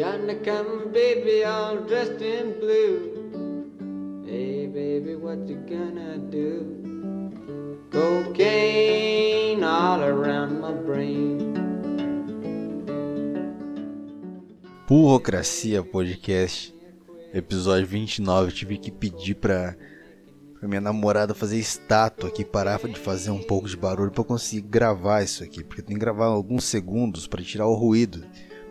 Yonder come baby all dressed in blue. Hey baby, what you gonna do? Cocaine all around my brain. Burocracia Podcast, episódio 29. Tive que pedir pra, pra minha namorada fazer estátua aqui, parar de fazer um pouco de barulho pra eu conseguir gravar isso aqui. Porque tem que gravar alguns segundos para tirar o ruído.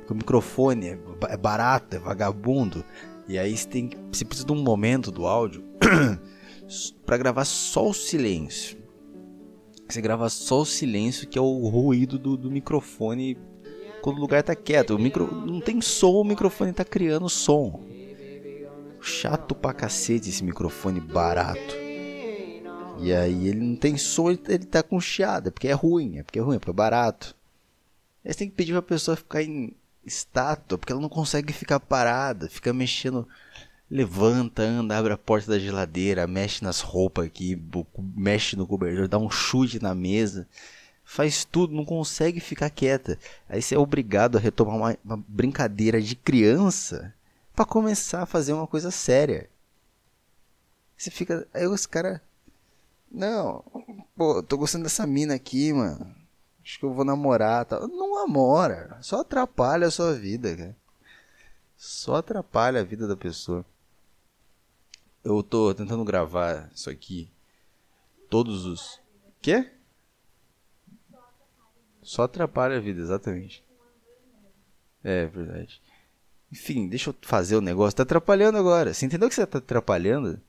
O microfone é, é barato, é vagabundo. E aí você, tem, você precisa de um momento do áudio para gravar só o silêncio. Você grava só o silêncio, que é o ruído do, do microfone quando o lugar tá quieto. O micro não tem som, o microfone tá criando som. Chato pra cacete esse microfone barato. E aí ele não tem som, ele, ele tá com chiado, é porque é ruim, é porque é ruim, é porque é barato. Aí você tem que pedir pra pessoa ficar em estátua, porque ela não consegue ficar parada, fica mexendo levanta, anda, abre a porta da geladeira, mexe nas roupas aqui, mexe no cobertor, dá um chute na mesa, faz tudo, não consegue ficar quieta. Aí você é obrigado a retomar uma, uma brincadeira de criança para começar a fazer uma coisa séria. Você fica, aí os caras, não, pô, tô gostando dessa mina aqui, mano. Acho que eu vou namorar, tal. Não namora, só atrapalha a sua vida, cara. Só atrapalha a vida da pessoa. Eu tô tentando gravar isso aqui. Todos os. Quê? Só atrapalha a vida, exatamente. É verdade. Enfim, deixa eu fazer o negócio. Tá atrapalhando agora. Você entendeu que você tá atrapalhando?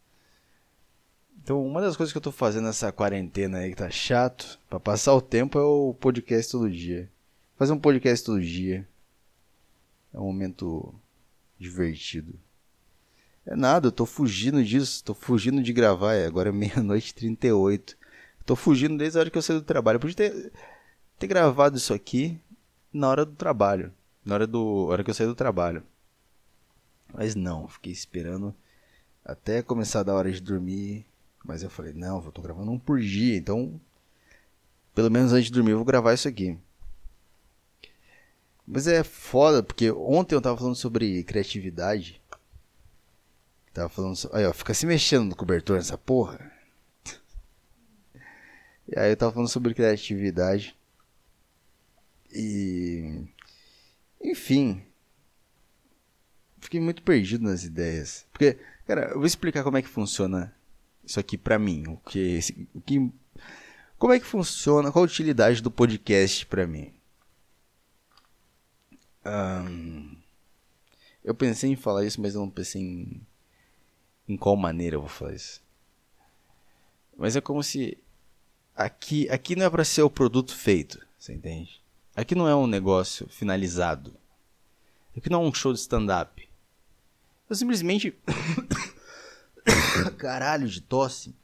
Então, uma das coisas que eu tô fazendo nessa quarentena aí que tá chato, para passar o tempo, é o podcast todo dia. Fazer um podcast todo dia. É um momento divertido. É nada, eu tô fugindo disso, tô fugindo de gravar, é agora é meia-noite e 38. Tô fugindo desde a hora que eu saí do trabalho. Eu podia ter, ter gravado isso aqui na hora do trabalho, na hora, do, hora que eu saí do trabalho. Mas não, fiquei esperando até começar da hora de dormir. Mas eu falei, não, eu tô gravando um por dia, então pelo menos antes de dormir eu vou gravar isso aqui. Mas é foda, porque ontem eu tava falando sobre criatividade. Tava falando. So... Aí, ó, fica se mexendo no cobertor nessa porra. e aí eu tava falando sobre criatividade. E. Enfim. Fiquei muito perdido nas ideias. Porque, cara, eu vou explicar como é que funciona isso aqui pra mim. O que. O que como é que funciona? Qual a utilidade do podcast pra mim? Um, eu pensei em falar isso, mas eu não pensei em em qual maneira eu vou fazer isso. Mas é como se aqui, aqui não é para ser o produto feito, você entende? Aqui não é um negócio finalizado. Aqui não é um show de stand-up. Eu simplesmente. Caralho de tosse.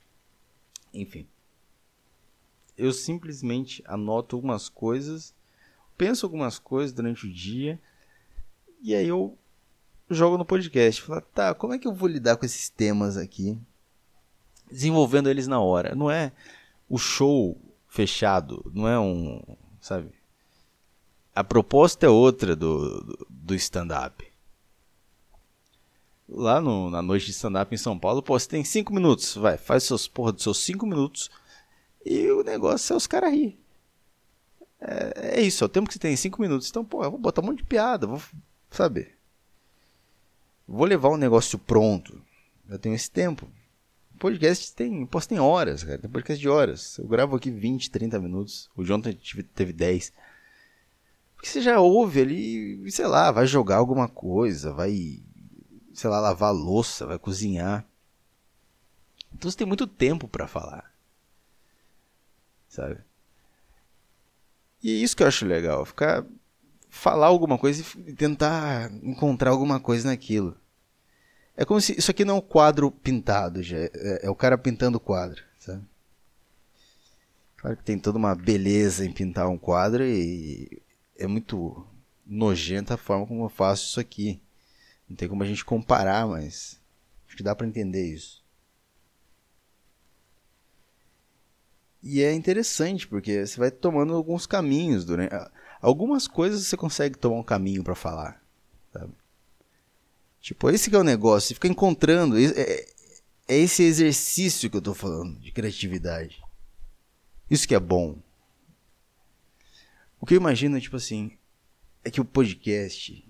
Enfim. Eu simplesmente anoto algumas coisas, penso algumas coisas durante o dia, e aí eu jogo no podcast. Fala, tá, como é que eu vou lidar com esses temas aqui? Desenvolvendo eles na hora. Não é o show fechado, não é um. Sabe? A proposta é outra do, do, do stand-up. Lá no, na noite de stand-up em São Paulo, pô, você tem 5 minutos, vai, faz seus porra dos seus 5 minutos e o negócio é os caras rir. É, é, isso, é o tempo que você tem 5 minutos. Então, pô, eu vou botar um monte de piada, vou, sabe? Vou levar um negócio pronto. Eu tenho esse tempo. Podcast tem, posso tem horas, cara. Tem podcast de horas. Eu gravo aqui 20, 30 minutos. O Jonathan teve 10. Porque você já ouve ali, sei lá, vai jogar alguma coisa, vai, sei lá, lavar louça, vai cozinhar. Então você tem muito tempo para falar. Sabe? E é isso que eu acho legal, ficar falar alguma coisa e tentar encontrar alguma coisa naquilo. É como se isso aqui não é um quadro pintado, já é, é o cara pintando o quadro, sabe? Claro que tem toda uma beleza em pintar um quadro e é muito nojenta a forma como eu faço isso aqui. Não tem como a gente comparar, mas acho que dá para entender isso. E é interessante porque você vai tomando alguns caminhos durante Algumas coisas você consegue tomar um caminho para falar, sabe? Tipo, esse que é o negócio. Você fica encontrando. É, é, é esse exercício que eu tô falando, de criatividade. Isso que é bom. O que eu imagino, tipo assim, é que o podcast,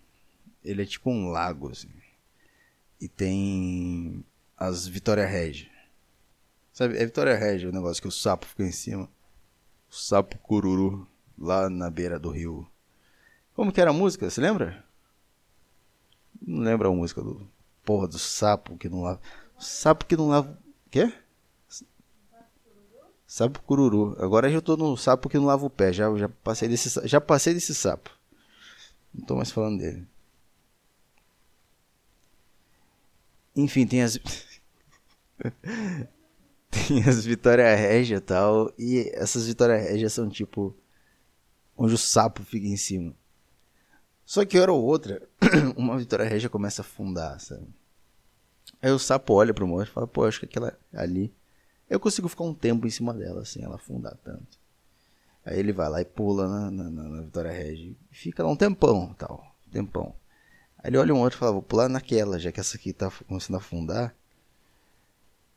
ele é tipo um lago, assim. E tem as Vitória Regia. Sabe, é Vitória Regia o negócio que o sapo fica em cima. O sapo cururu, lá na beira do rio. Como que era a música, você lembra? Não lembra a música do... Porra, do sapo que não lava... Sapo que não lava... Quê? Sapo cururu. Agora eu tô no sapo que não lava o pé. Já, já, passei, desse, já passei desse sapo. Não tô mais falando dele. Enfim, tem as. tem as Vitória Régia e tal. E essas Vitória Régia são tipo. Onde o sapo fica em cima. Só que hora ou outra, uma Vitória Régia começa a afundar, sabe? Aí o sapo olha pro monstro e fala, pô, acho que aquela ali. Eu consigo ficar um tempo em cima dela, sem ela afundar tanto. Aí ele vai lá e pula na, na, na Vitória Regia e fica lá um tempão, tal. Tempão. Aí ele olha um outro e fala, vou pular naquela, já que essa aqui tá começando a afundar.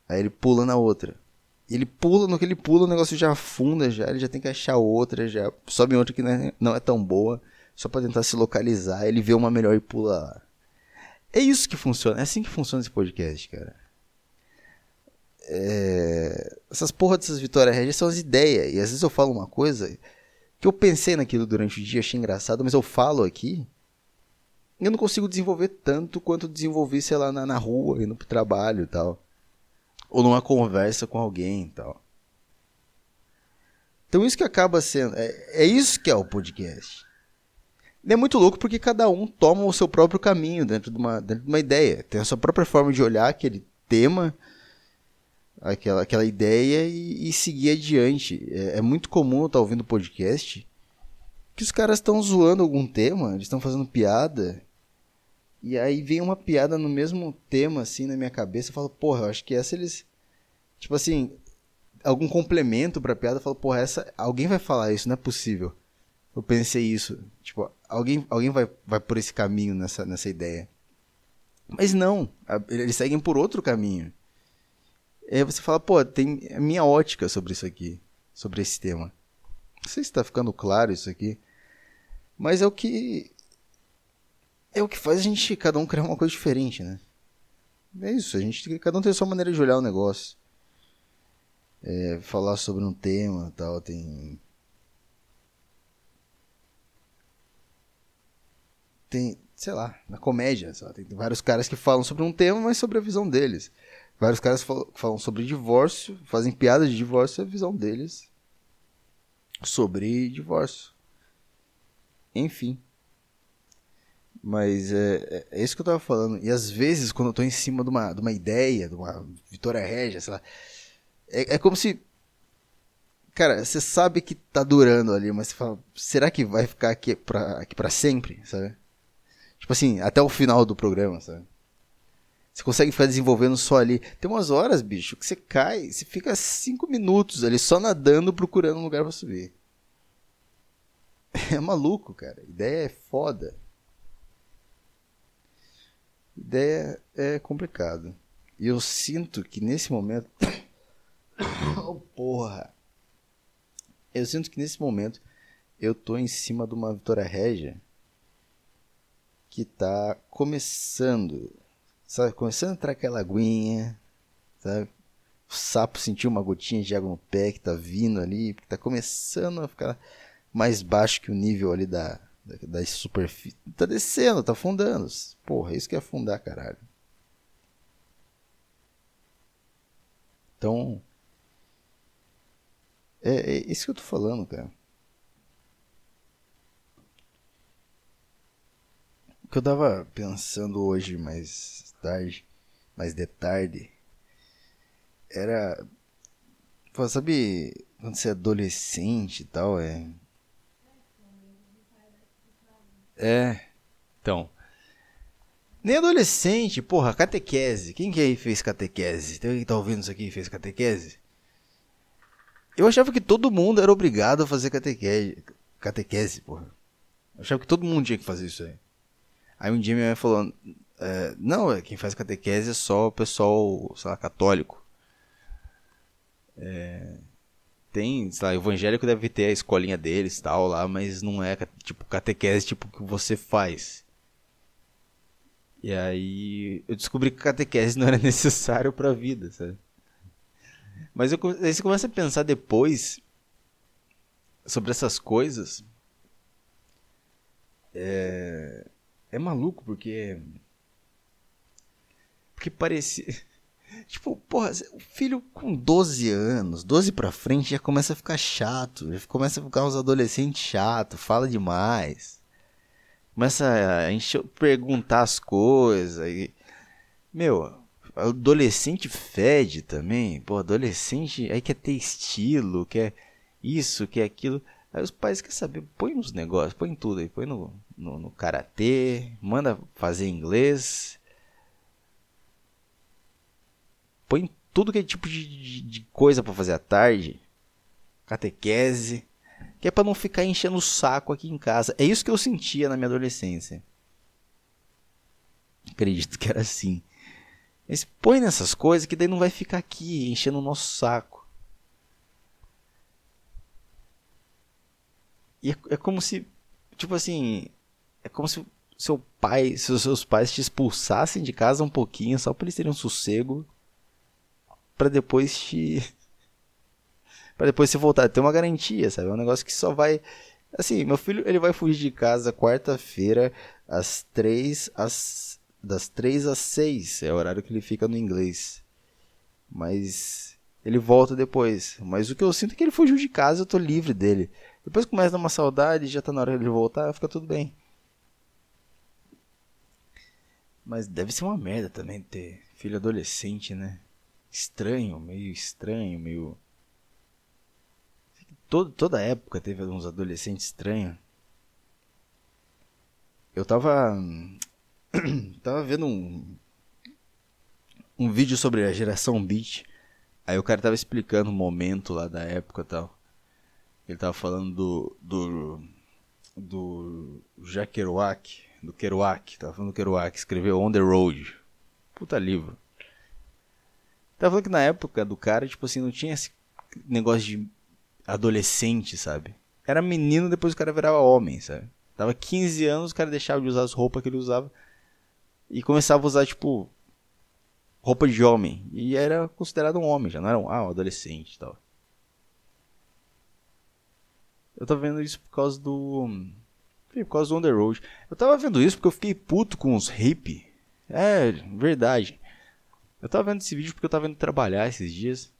Aí ele pula na outra. Ele pula, no que ele pula, o negócio já afunda, já, ele já tem que achar outra, já sobe outra que não é, não é tão boa, só para tentar se localizar, ele vê uma melhor e pula lá. É isso que funciona, é assim que funciona esse podcast, cara. É... Essas porra dessas vitórias régias são as ideias, e às vezes eu falo uma coisa que eu pensei naquilo durante o dia, achei engraçado, mas eu falo aqui, eu não consigo desenvolver tanto quanto desenvolvi, sei lá, na, na rua, indo pro trabalho e tal. Ou numa conversa com alguém e tal. Então isso que acaba sendo. É, é isso que é o podcast. é muito louco porque cada um toma o seu próprio caminho dentro de, uma, dentro de uma ideia. Tem a sua própria forma de olhar aquele tema, aquela, aquela ideia e, e seguir adiante. É, é muito comum eu estar ouvindo podcast que os caras estão zoando algum tema, eles estão fazendo piada e aí vem uma piada no mesmo tema, assim, na minha cabeça. Eu falo, porra, eu acho que essa eles. Tipo assim, algum complemento pra piada. Eu falo, porra, essa. Alguém vai falar isso, não é possível. Eu pensei isso. Tipo, alguém, alguém vai, vai por esse caminho nessa, nessa ideia. Mas não, eles seguem por outro caminho. E aí você fala, pô, tem a minha ótica sobre isso aqui, sobre esse tema. Não sei se está ficando claro isso aqui, mas é o que é o que faz a gente, cada um, criar uma coisa diferente, né? É isso, a gente, cada um tem a sua maneira de olhar o negócio. É, falar sobre um tema tal, tem. Tem, sei lá, na comédia, lá, tem vários caras que falam sobre um tema, mas sobre a visão deles. Vários caras falam sobre divórcio, fazem piada de divórcio, a visão deles sobre divórcio. Enfim. Mas é, é, é, isso que eu tava falando. E às vezes, quando eu tô em cima de uma, de uma ideia, de uma Vitória Régia, sei lá, é, é como se. Cara, você sabe que tá durando ali, mas você fala, será que vai ficar aqui pra, aqui pra sempre, sabe? Tipo assim, até o final do programa, sabe? Você consegue ficar desenvolvendo só ali. Tem umas horas, bicho, que você cai, você fica cinco minutos ali só nadando procurando um lugar pra subir. É maluco, cara. A ideia é foda. Ideia é complicado. E eu sinto que nesse momento. oh, porra! Eu sinto que nesse momento eu tô em cima de uma Vitória Régia que tá começando, sabe? Começando a entrar aquela aguinha, sabe? O sapo sentiu uma gotinha de água no pé que tá vindo ali, que tá começando a ficar mais baixo que o nível ali da, da, superfície. Tá descendo, tá afundando. Porra, isso que é afundar, caralho. Então. É, é isso que eu tô falando, cara. O que eu tava pensando hoje mais tarde, mais de tarde, era. Sabe quando você é adolescente e tal, é É. Então. Nem adolescente, porra, catequese. Quem que aí fez catequese? Tem alguém que tá ouvindo isso aqui e fez catequese? Eu achava que todo mundo era obrigado a fazer catequese. Catequese, porra. Eu achava que todo mundo tinha que fazer isso aí. Aí um dia minha mãe falou: É, não, é, quem faz catequese é só o pessoal, sei lá, católico. É, tem, sei lá, evangélico deve ter a escolinha deles tal lá, mas não é tipo catequese tipo que você faz. E aí eu descobri que catequese não era necessário para a vida, sabe? Mas eu, aí você começa a pensar depois sobre essas coisas. É, é maluco porque porque parecia Tipo, porra, o filho com 12 anos, 12 pra frente, já começa a ficar chato. Já começa a ficar uns adolescentes chato, fala demais. Começa a encher, perguntar as coisas. E, meu, adolescente fede também. Pô, adolescente aí quer ter estilo, quer isso, quer aquilo. Aí os pais querem saber, põe nos negócios, põe tudo aí, põe no, no, no karatê, manda fazer inglês põe tudo que é tipo de, de, de coisa para fazer à tarde. Catequese. Que é pra não ficar enchendo o saco aqui em casa. É isso que eu sentia na minha adolescência. Acredito que era assim. Mas põe nessas coisas que daí não vai ficar aqui enchendo o nosso saco. E é, é como se. Tipo assim. É como se seu pai, se os seus pais te expulsassem de casa um pouquinho só para eles terem um sossego para depois te para depois você voltar, ter uma garantia, sabe? É um negócio que só vai assim, meu filho, ele vai fugir de casa quarta-feira às três às das três às seis, é o horário que ele fica no inglês. Mas ele volta depois. Mas o que eu sinto é que ele fugiu de casa, eu tô livre dele. Depois começa a dar uma saudade, já tá na hora de ele voltar, fica tudo bem. Mas deve ser uma merda também ter filho adolescente, né? Estranho, meio estranho, meio. Todo, toda época teve uns adolescentes estranhos. Eu tava. tava vendo um. Um vídeo sobre a geração Beat. Aí o cara tava explicando o momento lá da época e tal. Ele tava falando do. do. do Jack Kerouac. Do Kerouac. Tava falando do Kerouac. Escreveu On the Road. Puta livro. Tava falando que na época do cara, tipo assim, não tinha esse negócio de adolescente, sabe? Era menino, depois o cara virava homem, sabe? Tava 15 anos, o cara deixava de usar as roupas que ele usava e começava a usar, tipo, roupa de homem. E era considerado um homem, já não era um, ah, um adolescente e tal. Eu tava vendo isso por causa do. Por causa do On Road. Eu tava vendo isso porque eu fiquei puto com os hippie. É, verdade. Eu tava vendo esse vídeo porque eu tava indo trabalhar esses dias.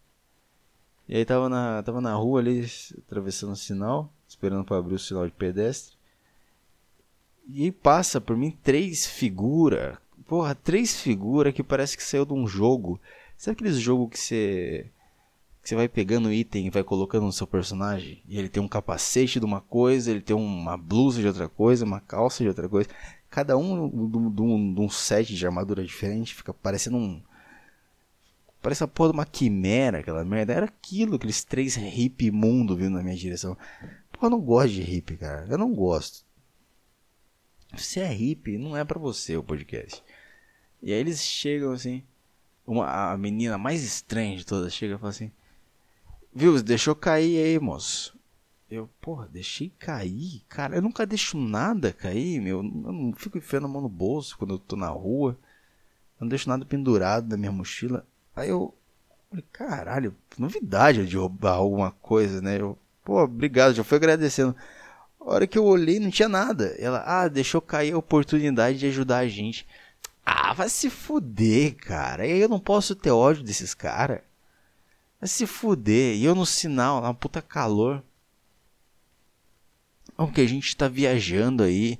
E aí tava na, tava na rua ali, atravessando o sinal, esperando para abrir o sinal de pedestre. E aí passa por mim três figuras. Porra, três figuras que parece que saiu de um jogo. Sabe aqueles jogo que você que você vai pegando item e vai colocando no seu personagem? E ele tem um capacete de uma coisa, ele tem uma blusa de outra coisa, uma calça de outra coisa. Cada um de um, um set de armadura diferente fica parecendo um Parece a porra de uma quimera, aquela merda. Era aquilo, aqueles três hippie imundo vindo na minha direção. Pô, eu não gosto de hippie, cara. Eu não gosto. Você é hippie, não é para você o podcast. E aí eles chegam assim. Uma, a menina mais estranha de todas chega e fala assim: Viu, deixou cair aí, moço. Eu, porra, deixei cair? Cara, eu nunca deixo nada cair, meu. Eu não fico enfiando a mão no bolso quando eu tô na rua. Eu não deixo nada pendurado na minha mochila. Aí eu falei, caralho, novidade de roubar alguma coisa, né? Eu, pô, obrigado, já fui agradecendo. A hora que eu olhei, não tinha nada. Ela, ah, deixou cair a oportunidade de ajudar a gente. Ah, vai se fuder, cara. Eu não posso ter ódio desses caras. Vai se fuder. E eu no sinal, uma puta calor. Porque a gente tá viajando aí.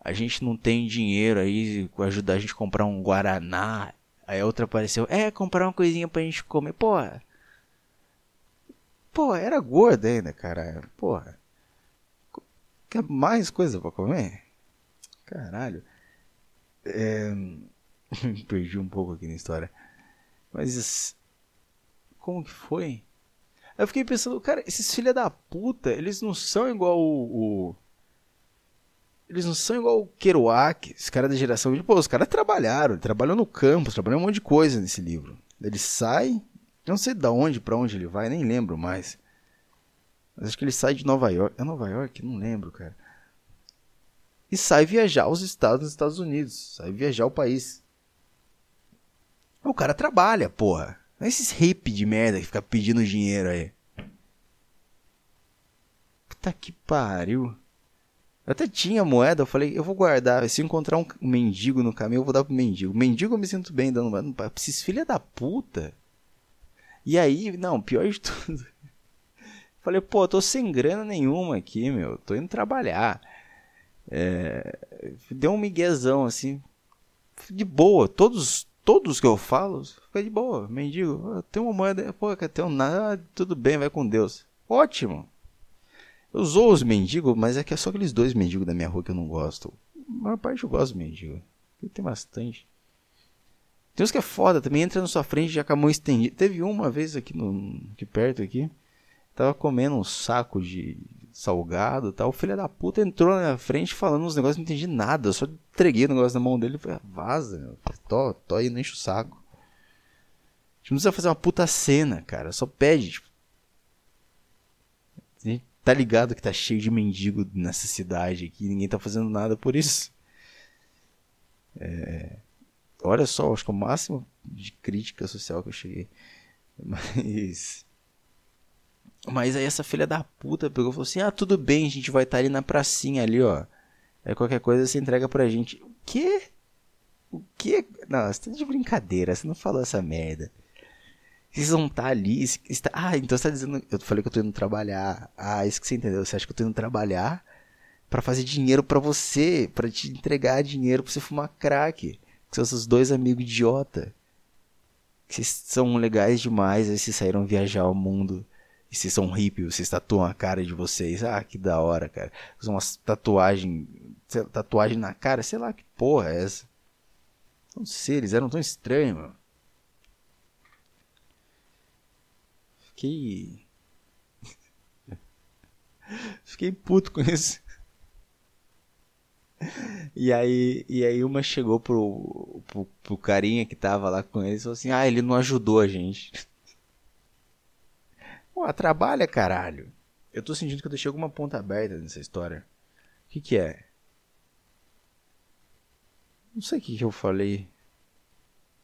A gente não tem dinheiro aí ajudar a gente a comprar um Guaraná. Aí a outra apareceu, é, comprar uma coisinha pra gente comer. Porra. Porra, era gorda ainda, cara. Porra. Quer mais coisa pra comer? Caralho. É... Perdi um pouco aqui na história. Mas. Como que foi? Eu fiquei pensando, cara, esses filha da puta, eles não são igual o. o... eles não são igual o Kerouac, os caras da geração. Pô, os caras trabalharam, trabalham no campo, trabalham um monte de coisa nesse livro. Ele sai, não sei de onde para onde ele vai, nem lembro mais. Mas acho que ele sai de Nova York. É Nova York? Não lembro, cara. E sai viajar os estados dos Estados Unidos. Sai viajar o país. O cara trabalha, porra. Não é esses hippie de merda que fica pedindo dinheiro aí. Puta que pariu. Eu até tinha moeda, eu falei, eu vou guardar. Se eu encontrar um mendigo no caminho, eu vou dar pro mendigo. Mendigo eu me sinto bem dando pra esses filha da puta. E aí, não, pior de tudo. Falei, pô, tô sem grana nenhuma aqui, meu. Tô indo trabalhar. É... Deu um miguezão, assim. De boa. Todos, todos que eu falo, foi de boa. Mendigo, tem uma moeda. Pô, ter um nada. Tudo bem, vai com Deus. Ótimo. Eu zoo os mendigos, mas é que é só aqueles dois mendigos da minha rua que eu não gosto. A maior parte eu gosto de mendigo. Tem bastante. Tem uns que é foda também, entra na sua frente já com a mão estendida. Teve uma vez aqui, no, aqui perto aqui, tava comendo um saco de salgado tal. O filho da puta entrou na minha frente falando uns negócios, não entendi nada. Eu só entreguei o negócio na mão dele e falei, ah, vaza, meu. Tô, tô não enche o saco. A gente não precisa fazer uma puta cena, cara. Só pede, tipo, tá ligado que tá cheio de mendigo nessa cidade aqui, ninguém tá fazendo nada por isso. É... Olha só, acho que é o máximo de crítica social que eu cheguei. Mas. Mas aí essa filha da puta pegou e falou assim: Ah, tudo bem, a gente vai estar tá ali na pracinha ali, ó. Aí qualquer coisa você entrega pra gente. O quê? O quê? Não, você tá de brincadeira, você não falou essa merda. Vocês vão estar tá ali. Está... Ah, então você tá dizendo. Eu falei que eu tô indo trabalhar. Ah, isso que você entendeu. Você acha que eu tô indo trabalhar para fazer dinheiro para você, para te entregar dinheiro pra você fumar crack. Com seus dois amigos idiota. Que vocês são legais demais, aí vocês saíram viajar o mundo. E vocês são hippie, vocês tatuam a cara de vocês. Ah, que da hora, cara. Usam uma tatuagem. Tatuagem na cara, sei lá que porra é essa. Não sei, eles eram tão estranhos, mano. Fiquei. Fiquei puto com isso. E aí, e aí uma chegou pro, pro, pro carinha que tava lá com ele e falou assim: Ah, ele não ajudou a gente. Pô, trabalha, caralho. Eu tô sentindo que eu deixei alguma ponta aberta nessa história. O que que é? Não sei o que que eu falei.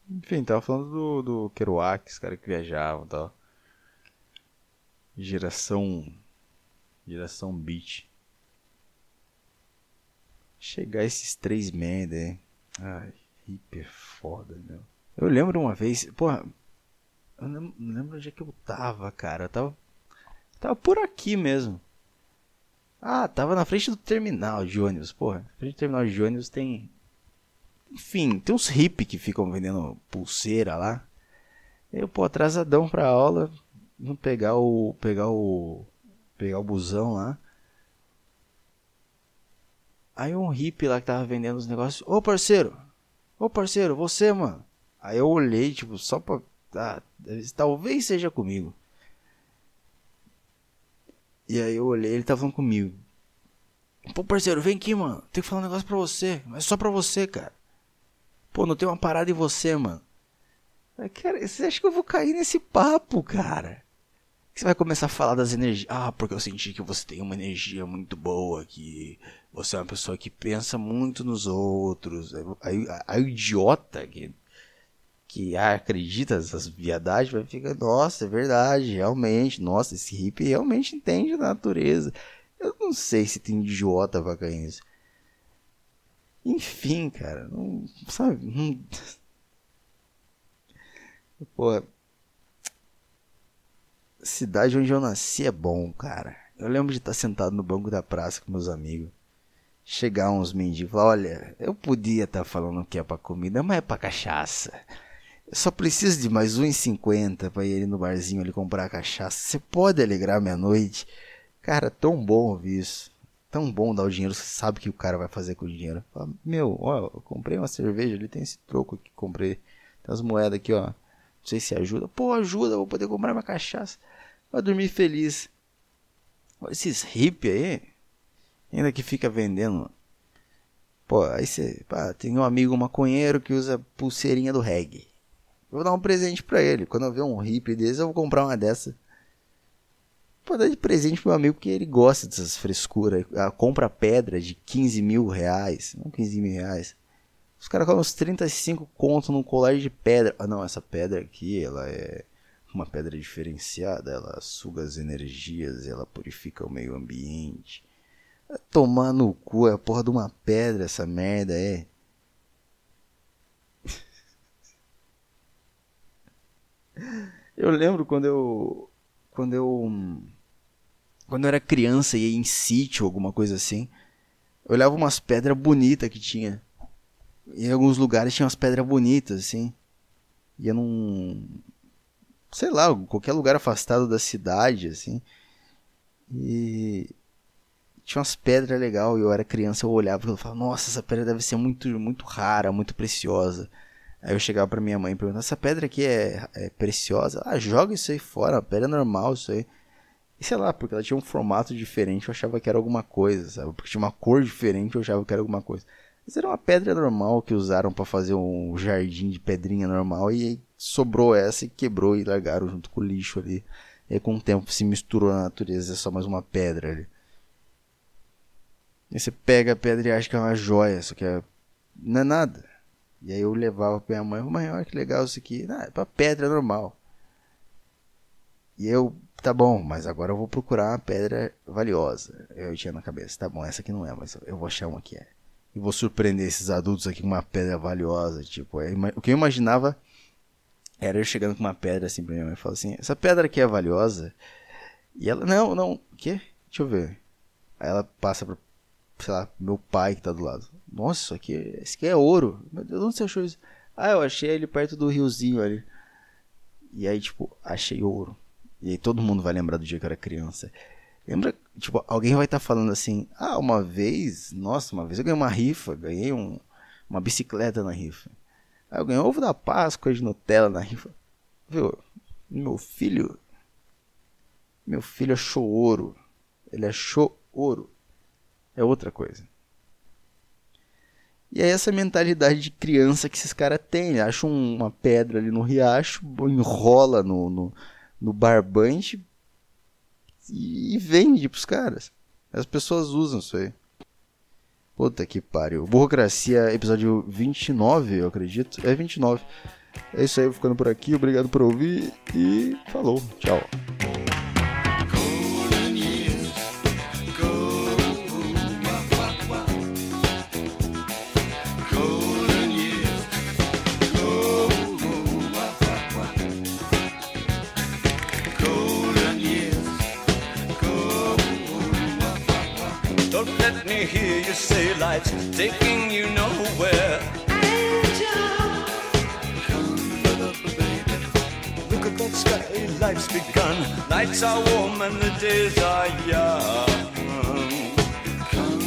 Enfim, tava falando do, do Kerouac, os caras que viajavam e tal. Geração. Geração beat. Chegar esses três merda, hein? Ai, hiper foda, meu. Eu lembro uma vez, porra. Eu não lembro onde é que eu tava, cara. Eu tava. Tava por aqui mesmo. Ah, tava na frente do terminal de ônibus, porra. Na frente do terminal de ônibus tem. Enfim, tem uns hippies que ficam vendendo pulseira lá. Eu, pô, atrasadão pra aula, Vamos pegar o. pegar o. pegar o busão lá. Aí um hippie lá que tava vendendo os negócios. Ô parceiro! Ô parceiro, você, mano. Aí eu olhei, tipo, só pra. Ah, talvez seja comigo. E aí eu olhei, ele tava falando comigo. Pô, parceiro, vem aqui, mano. Tem que falar um negócio pra você. Mas só pra você, cara. Pô, não tem uma parada em você, mano. Cara, você acha que eu vou cair nesse papo, cara? Você vai começar a falar das energias. Ah, porque eu senti que você tem uma energia muito boa, que você é uma pessoa que pensa muito nos outros. Aí, aí o idiota que, que acredita nessas viadagens vai ficar, nossa, é verdade, realmente, nossa, esse hippie realmente entende a natureza. Eu não sei se tem idiota pra cair nisso. Enfim, cara, não, sabe, não... Pô, cidade onde eu nasci é bom, cara. Eu lembro de estar sentado no banco da praça com meus amigos. Chegar uns mendigos e falar: Olha, eu podia estar falando que é pra comida, mas é pra cachaça. Eu só preciso de mais 1,50 pra ir no barzinho ali comprar cachaça. Você pode alegrar minha noite? Cara, tão bom ouvir isso. Tão bom dar o dinheiro, você sabe o que o cara vai fazer com o dinheiro. Fala, Meu, ó, eu comprei uma cerveja ali, tem esse troco aqui, comprei. Tem as moedas aqui, ó. Sei se ajuda. Pô, ajuda, vou poder comprar uma cachaça. Vai dormir feliz. Esses hippies aí, ainda que fica vendendo Pô, aí você. Tem um amigo maconheiro que usa pulseirinha do reggae. Vou dar um presente pra ele. Quando eu ver um hippie desse, eu vou comprar uma dessa. Pô, dar de presente pro meu amigo porque ele gosta dessas frescuras. Ah, compra pedra de 15 mil reais. Não 15 mil reais. Os caras cobram uns 35 contos num colar de pedra. Ah, não, essa pedra aqui, ela é uma pedra diferenciada. Ela suga as energias, ela purifica o meio ambiente. Tomar no cu, é a porra de uma pedra essa merda, é. Eu lembro quando eu. Quando eu. Quando eu era criança e ia em sítio, alguma coisa assim. Eu olhava umas pedras bonitas que tinha. Em alguns lugares tinha umas pedras bonitas, assim. Ia num. Sei lá, qualquer lugar afastado da cidade, assim. E. Tinha umas pedras legais e eu era criança, eu olhava e eu falava, nossa, essa pedra deve ser muito, muito rara, muito preciosa. Aí eu chegava pra minha mãe e perguntava, essa pedra aqui é, é preciosa? Ah, joga isso aí fora, a pedra é normal, isso aí. E sei lá, porque ela tinha um formato diferente, eu achava que era alguma coisa, sabe? Porque tinha uma cor diferente, eu achava que era alguma coisa. Mas era uma pedra normal que usaram para fazer um jardim de pedrinha normal e sobrou essa e quebrou e largaram junto com o lixo ali. E com o tempo se misturou na natureza, é só mais uma pedra ali. E você pega a pedra e acha que é uma joia, só que é... não é nada. E aí eu levava pra minha mãe, mãe, olha que legal isso aqui. Ah, é pra pedra normal. E eu, tá bom, mas agora eu vou procurar uma pedra valiosa. Eu tinha na cabeça, tá bom, essa aqui não é, mas eu vou achar uma que é. E vou surpreender esses adultos aqui com uma pedra valiosa. Tipo, é, o que eu imaginava era eu chegando com uma pedra assim pra minha mãe e falar assim, essa pedra aqui é valiosa. E ela, não, não, o quê? Deixa eu ver. Aí ela passa pra, sei lá, meu pai que tá do lado. Nossa, isso aqui, isso aqui é ouro. Meu Deus, onde você achou isso? Ah, eu achei ele perto do riozinho ali. E aí, tipo, achei ouro. E aí todo mundo vai lembrar do dia que eu era criança. Lembra, tipo, alguém vai estar tá falando assim, ah, uma vez, nossa, uma vez eu ganhei uma rifa, ganhei um, uma bicicleta na rifa. Aí eu ganhei ovo da Páscoa de Nutella na rifa. Viu, meu filho, meu filho achou ouro. Ele achou ouro. É outra coisa. E é essa mentalidade de criança que esses caras têm. Acha uma pedra ali no riacho, enrola no, no, no barbante e, e vende pros caras. As pessoas usam isso aí. Puta que pariu. Burocracia, episódio 29, eu acredito. É 29. É isso aí, vou ficando por aqui. Obrigado por ouvir e falou. Tchau. Nights are warm and the days are young. Come.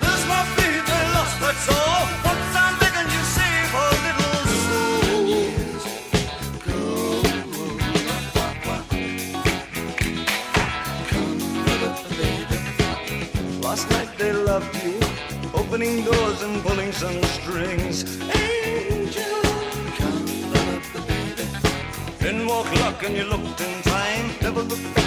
There's my fever lost, that's all. Once I'm begging you, save a little soul. Last night they loved you, opening doors and pulling some strings. Luck and you looked in time, never looked